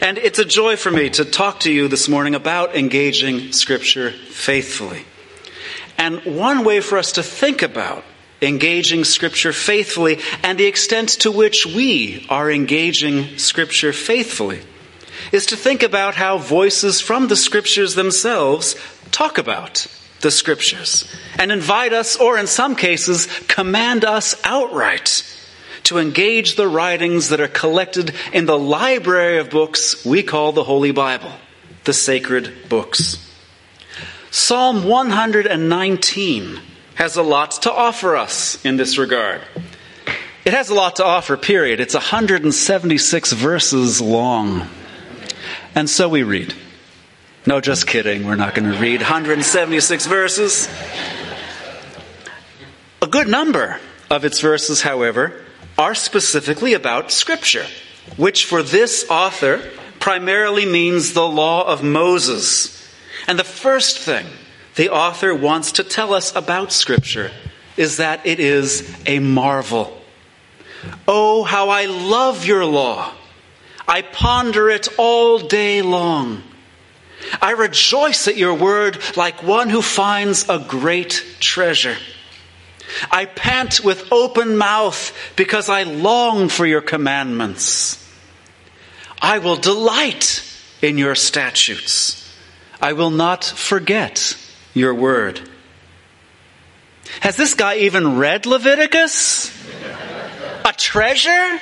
And it's a joy for me to talk to you this morning about engaging Scripture faithfully. And one way for us to think about engaging Scripture faithfully and the extent to which we are engaging Scripture faithfully is to think about how voices from the Scriptures themselves talk about the Scriptures and invite us, or in some cases, command us outright to engage the writings that are collected in the library of books we call the Holy Bible, the sacred books. Psalm 119 has a lot to offer us in this regard. It has a lot to offer, period. It's 176 verses long. And so we read. No, just kidding. We're not going to read 176 verses. A good number of its verses, however, are specifically about Scripture, which for this author primarily means the law of Moses. And the first thing the author wants to tell us about Scripture is that it is a marvel. Oh, how I love your law! I ponder it all day long. I rejoice at your word like one who finds a great treasure. I pant with open mouth because I long for your commandments. I will delight in your statutes. I will not forget your word. Has this guy even read Leviticus? A treasure?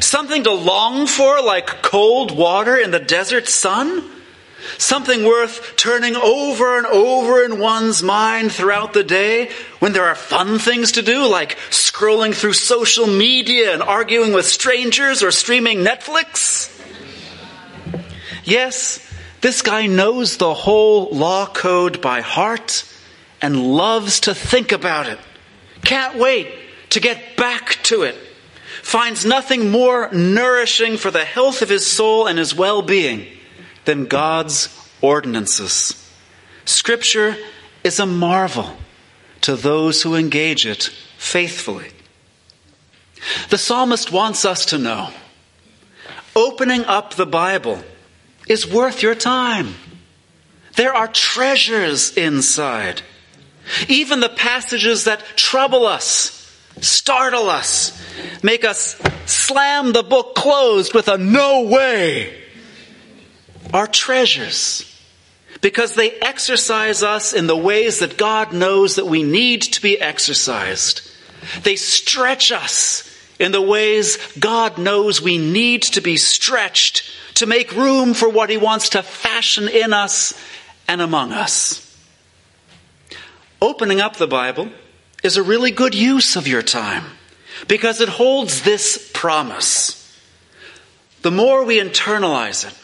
Something to long for like cold water in the desert sun? Something worth turning over and over in one's mind throughout the day when there are fun things to do, like scrolling through social media and arguing with strangers or streaming Netflix. Yes, this guy knows the whole law code by heart and loves to think about it. Can't wait to get back to it. Finds nothing more nourishing for the health of his soul and his well being than God's ordinances. Scripture is a marvel to those who engage it faithfully. The psalmist wants us to know opening up the Bible is worth your time. There are treasures inside. Even the passages that trouble us, startle us, make us slam the book closed with a no way are treasures because they exercise us in the ways that God knows that we need to be exercised. They stretch us in the ways God knows we need to be stretched to make room for what He wants to fashion in us and among us. Opening up the Bible is a really good use of your time because it holds this promise. The more we internalize it,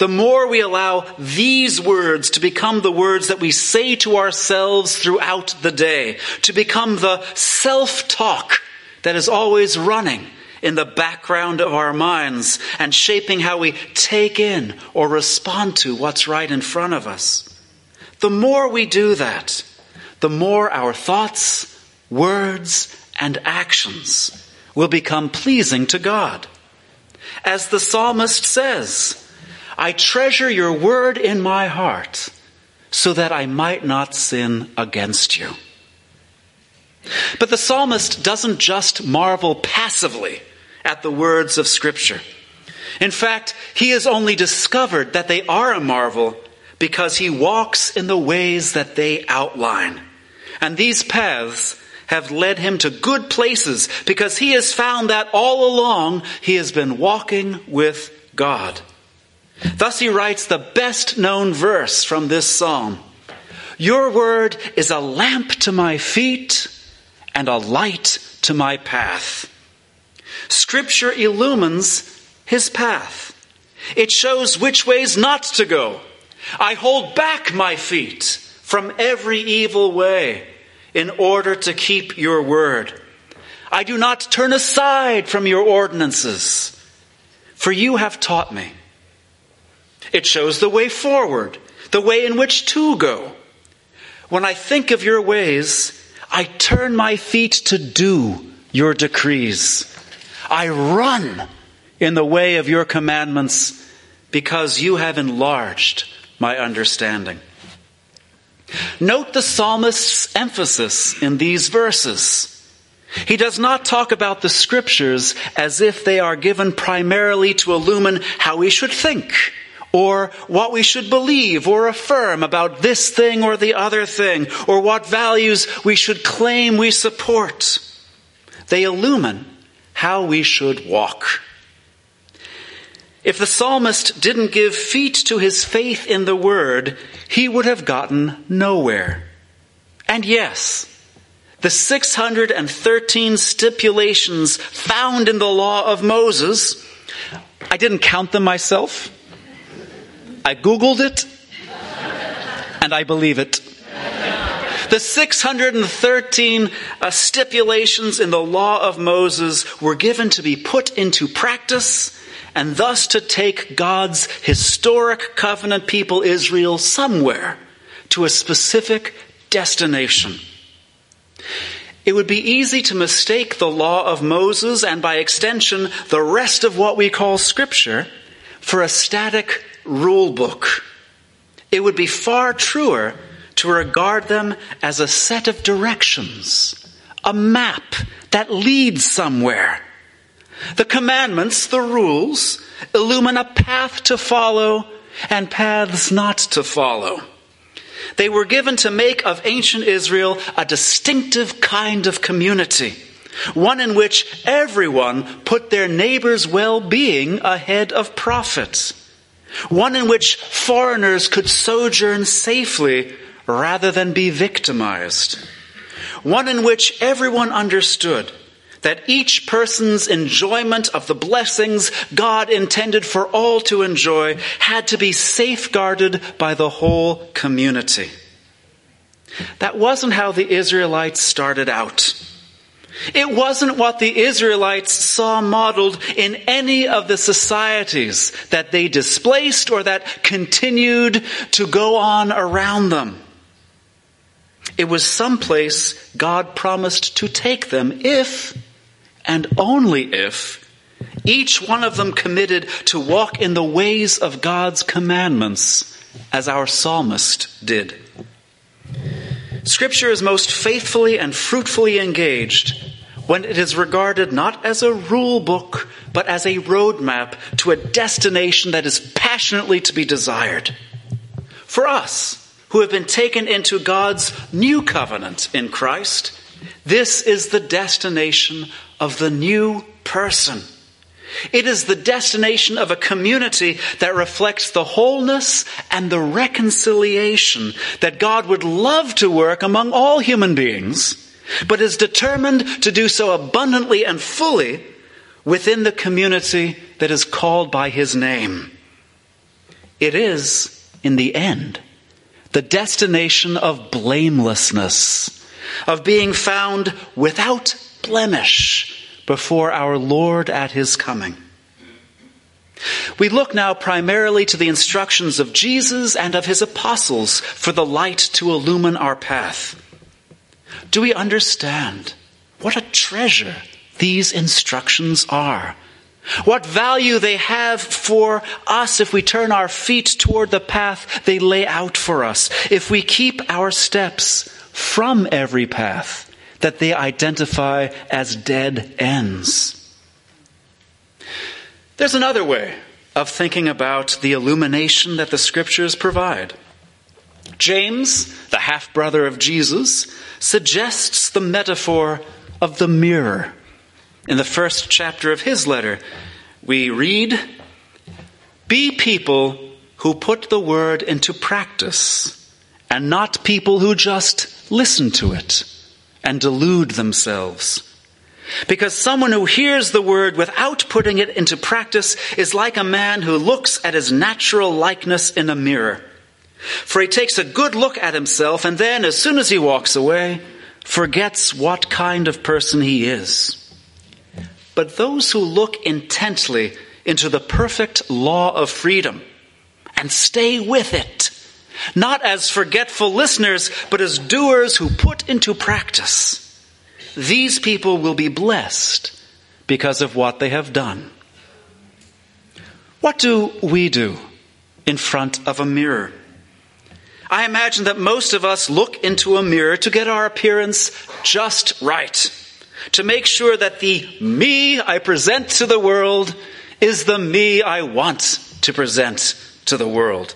the more we allow these words to become the words that we say to ourselves throughout the day, to become the self talk that is always running in the background of our minds and shaping how we take in or respond to what's right in front of us. The more we do that, the more our thoughts, words, and actions will become pleasing to God. As the psalmist says, I treasure your word in my heart so that I might not sin against you. But the psalmist doesn't just marvel passively at the words of Scripture. In fact, he has only discovered that they are a marvel because he walks in the ways that they outline. And these paths have led him to good places because he has found that all along he has been walking with God. Thus he writes the best known verse from this psalm Your word is a lamp to my feet and a light to my path. Scripture illumines his path. It shows which ways not to go. I hold back my feet from every evil way in order to keep your word. I do not turn aside from your ordinances, for you have taught me. It shows the way forward, the way in which to go. When I think of your ways, I turn my feet to do your decrees. I run in the way of your commandments because you have enlarged my understanding. Note the psalmist's emphasis in these verses. He does not talk about the scriptures as if they are given primarily to illumine how we should think or what we should believe or affirm about this thing or the other thing or what values we should claim we support. They illumine how we should walk. If the psalmist didn't give feet to his faith in the word, he would have gotten nowhere. And yes, the 613 stipulations found in the law of Moses, I didn't count them myself. I Googled it, and I believe it. The 613 uh, stipulations in the law of Moses were given to be put into practice and thus to take God's historic covenant people Israel somewhere to a specific destination. It would be easy to mistake the law of Moses and by extension the rest of what we call scripture for a static rule book. It would be far truer to regard them as a set of directions, a map that leads somewhere the commandments, the rules, illumine a path to follow and paths not to follow. They were given to make of ancient Israel a distinctive kind of community, one in which everyone put their neighbor's well-being ahead of profit, one in which foreigners could sojourn safely rather than be victimized, one in which everyone understood that each person's enjoyment of the blessings God intended for all to enjoy had to be safeguarded by the whole community. That wasn't how the Israelites started out. It wasn't what the Israelites saw modeled in any of the societies that they displaced or that continued to go on around them. It was someplace God promised to take them if and only if each one of them committed to walk in the ways of God's commandments as our psalmist did. Scripture is most faithfully and fruitfully engaged when it is regarded not as a rule book, but as a roadmap to a destination that is passionately to be desired. For us, who have been taken into God's new covenant in Christ, this is the destination of the new person. It is the destination of a community that reflects the wholeness and the reconciliation that God would love to work among all human beings, but is determined to do so abundantly and fully within the community that is called by His name. It is, in the end, the destination of blamelessness, of being found without blemish before our Lord at his coming. We look now primarily to the instructions of Jesus and of his apostles for the light to illumine our path. Do we understand what a treasure these instructions are? What value they have for us if we turn our feet toward the path they lay out for us, if we keep our steps from every path that they identify as dead ends. There's another way of thinking about the illumination that the scriptures provide. James, the half brother of Jesus, suggests the metaphor of the mirror. In the first chapter of his letter, we read, Be people who put the word into practice, and not people who just listen to it and delude themselves. Because someone who hears the word without putting it into practice is like a man who looks at his natural likeness in a mirror. For he takes a good look at himself and then, as soon as he walks away, forgets what kind of person he is. But those who look intently into the perfect law of freedom and stay with it, not as forgetful listeners, but as doers who put into practice. These people will be blessed because of what they have done. What do we do in front of a mirror? I imagine that most of us look into a mirror to get our appearance just right, to make sure that the me I present to the world is the me I want to present to the world.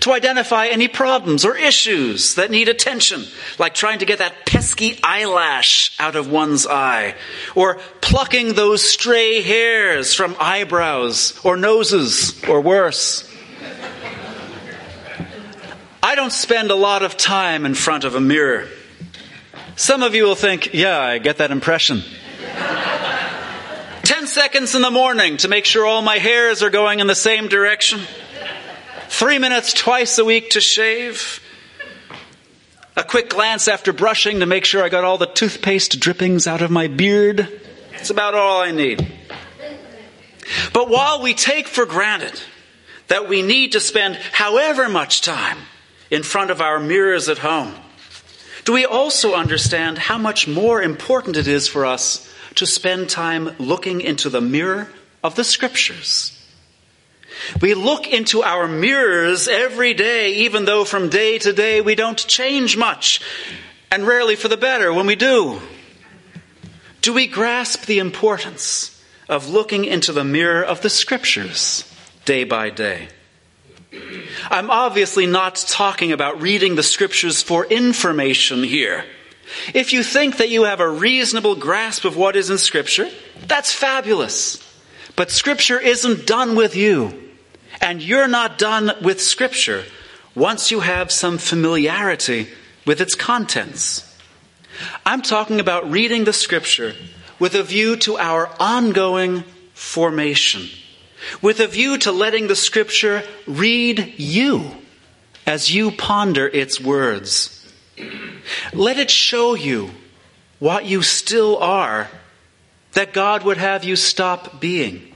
To identify any problems or issues that need attention, like trying to get that pesky eyelash out of one's eye, or plucking those stray hairs from eyebrows or noses, or worse. I don't spend a lot of time in front of a mirror. Some of you will think, yeah, I get that impression. 10 seconds in the morning to make sure all my hairs are going in the same direction. Three minutes twice a week to shave. A quick glance after brushing to make sure I got all the toothpaste drippings out of my beard. It's about all I need. But while we take for granted that we need to spend however much time in front of our mirrors at home, do we also understand how much more important it is for us to spend time looking into the mirror of the scriptures? We look into our mirrors every day, even though from day to day we don't change much, and rarely for the better when we do. Do we grasp the importance of looking into the mirror of the scriptures day by day? I'm obviously not talking about reading the scriptures for information here. If you think that you have a reasonable grasp of what is in scripture, that's fabulous. But scripture isn't done with you. And you're not done with Scripture once you have some familiarity with its contents. I'm talking about reading the Scripture with a view to our ongoing formation, with a view to letting the Scripture read you as you ponder its words. Let it show you what you still are that God would have you stop being.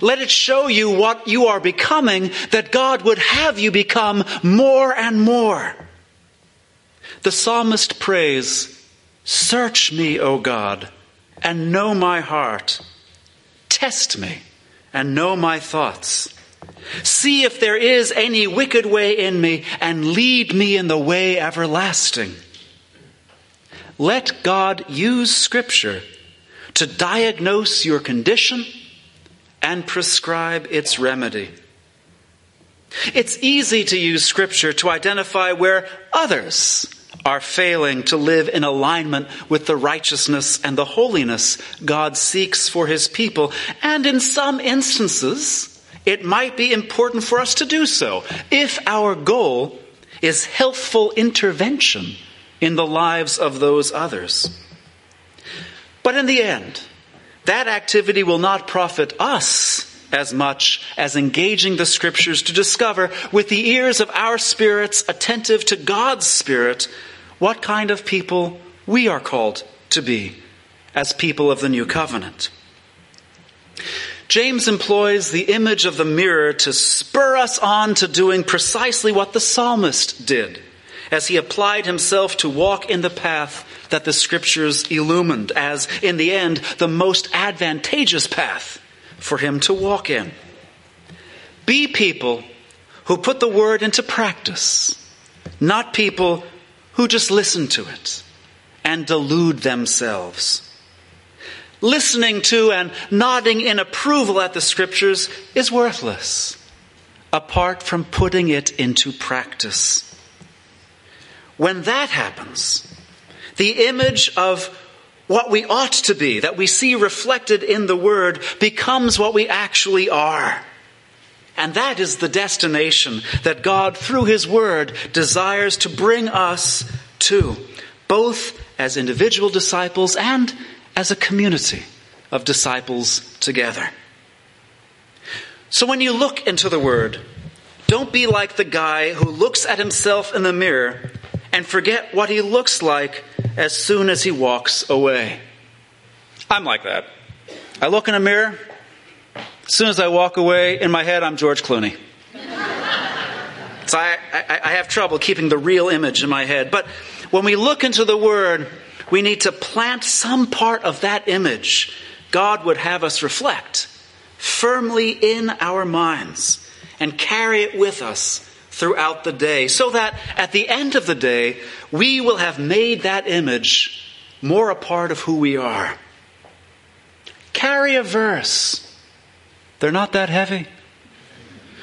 Let it show you what you are becoming that God would have you become more and more. The psalmist prays, Search me, O God, and know my heart. Test me and know my thoughts. See if there is any wicked way in me and lead me in the way everlasting. Let God use Scripture to diagnose your condition and prescribe its remedy. It's easy to use Scripture to identify where others are failing to live in alignment with the righteousness and the holiness God seeks for His people. And in some instances, it might be important for us to do so if our goal is healthful intervention in the lives of those others. But in the end, that activity will not profit us as much as engaging the scriptures to discover with the ears of our spirits attentive to God's spirit what kind of people we are called to be as people of the new covenant. James employs the image of the mirror to spur us on to doing precisely what the psalmist did as he applied himself to walk in the path that the scriptures illumined as, in the end, the most advantageous path for him to walk in. Be people who put the word into practice, not people who just listen to it and delude themselves. Listening to and nodding in approval at the scriptures is worthless apart from putting it into practice. When that happens, the image of what we ought to be, that we see reflected in the Word, becomes what we actually are. And that is the destination that God, through His Word, desires to bring us to, both as individual disciples and as a community of disciples together. So when you look into the Word, don't be like the guy who looks at himself in the mirror and forget what he looks like as soon as he walks away. I'm like that. I look in a mirror. As soon as I walk away, in my head, I'm George Clooney. So I, I, I have trouble keeping the real image in my head. But when we look into the Word, we need to plant some part of that image God would have us reflect firmly in our minds and carry it with us throughout the day so that at the end of the day, we will have made that image more a part of who we are. Carry a verse. They're not that heavy.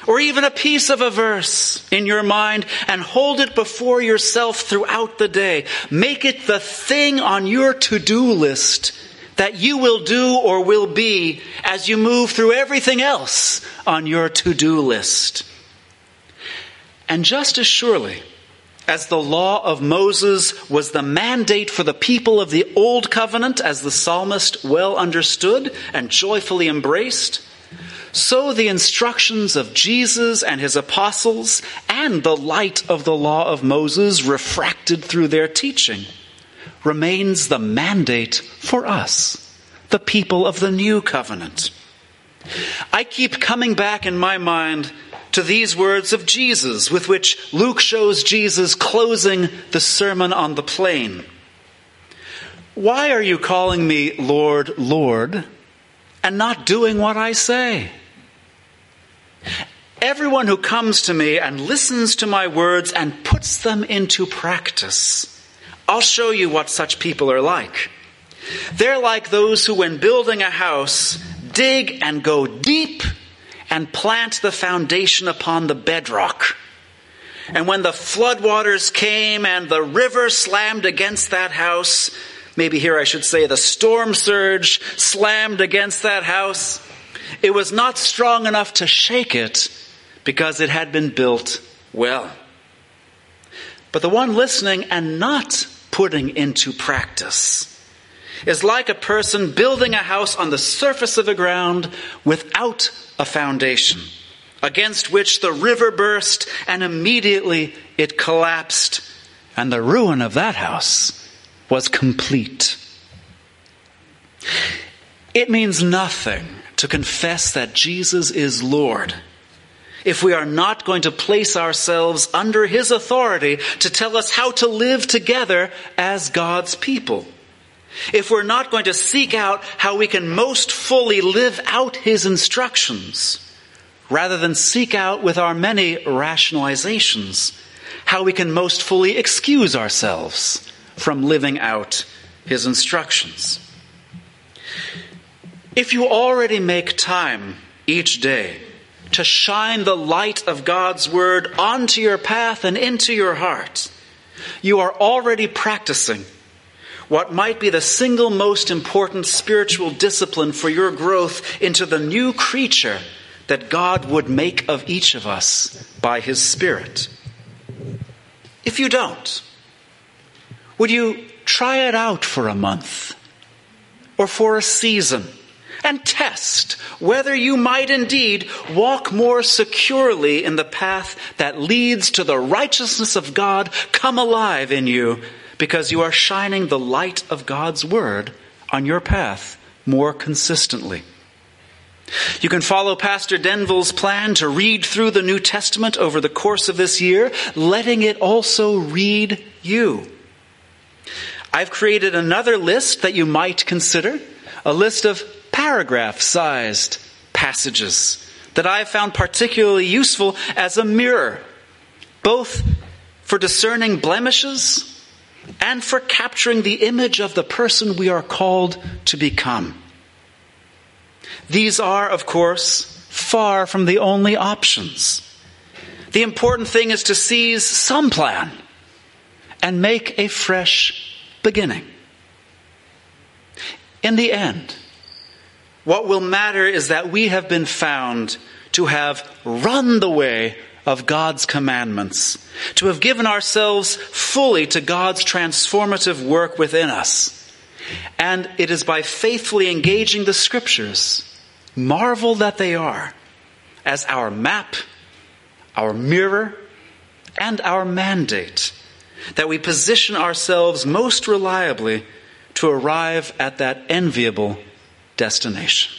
Or even a piece of a verse in your mind and hold it before yourself throughout the day. Make it the thing on your to-do list that you will do or will be as you move through everything else on your to-do list. And just as surely as the law of Moses was the mandate for the people of the Old Covenant, as the psalmist well understood and joyfully embraced, so the instructions of Jesus and his apostles and the light of the law of Moses refracted through their teaching remains the mandate for us, the people of the new covenant. I keep coming back in my mind to these words of Jesus, with which Luke shows Jesus closing the Sermon on the Plain. Why are you calling me Lord, Lord, and not doing what I say? Everyone who comes to me and listens to my words and puts them into practice, I'll show you what such people are like. They're like those who, when building a house, dig and go deep and plant the foundation upon the bedrock. And when the floodwaters came and the river slammed against that house, maybe here I should say the storm surge slammed against that house, it was not strong enough to shake it because it had been built well. But the one listening and not putting into practice is like a person building a house on the surface of the ground without a foundation, against which the river burst and immediately it collapsed, and the ruin of that house was complete. It means nothing to confess that Jesus is Lord if we are not going to place ourselves under His authority to tell us how to live together as God's people. If we're not going to seek out how we can most fully live out His instructions, rather than seek out with our many rationalizations how we can most fully excuse ourselves from living out His instructions. If you already make time each day to shine the light of God's Word onto your path and into your heart, you are already practicing what might be the single most important spiritual discipline for your growth into the new creature that God would make of each of us by His Spirit. If you don't, would you try it out for a month or for a season and test whether you might indeed walk more securely in the path that leads to the righteousness of God come alive in you because you are shining the light of God's Word on your path more consistently. You can follow Pastor Denvil's plan to read through the New Testament over the course of this year, letting it also read you. I've created another list that you might consider, a list of paragraph sized passages that I've found particularly useful as a mirror, both for discerning blemishes and for capturing the image of the person we are called to become. These are, of course, far from the only options. The important thing is to seize some plan and make a fresh beginning. In the end, what will matter is that we have been found to have run the way of God's commandments, to have given ourselves fully to God's transformative work within us. And it is by faithfully engaging the scriptures, marvel that they are, as our map, our mirror, and our mandate, that we position ourselves most reliably to arrive at that enviable destination.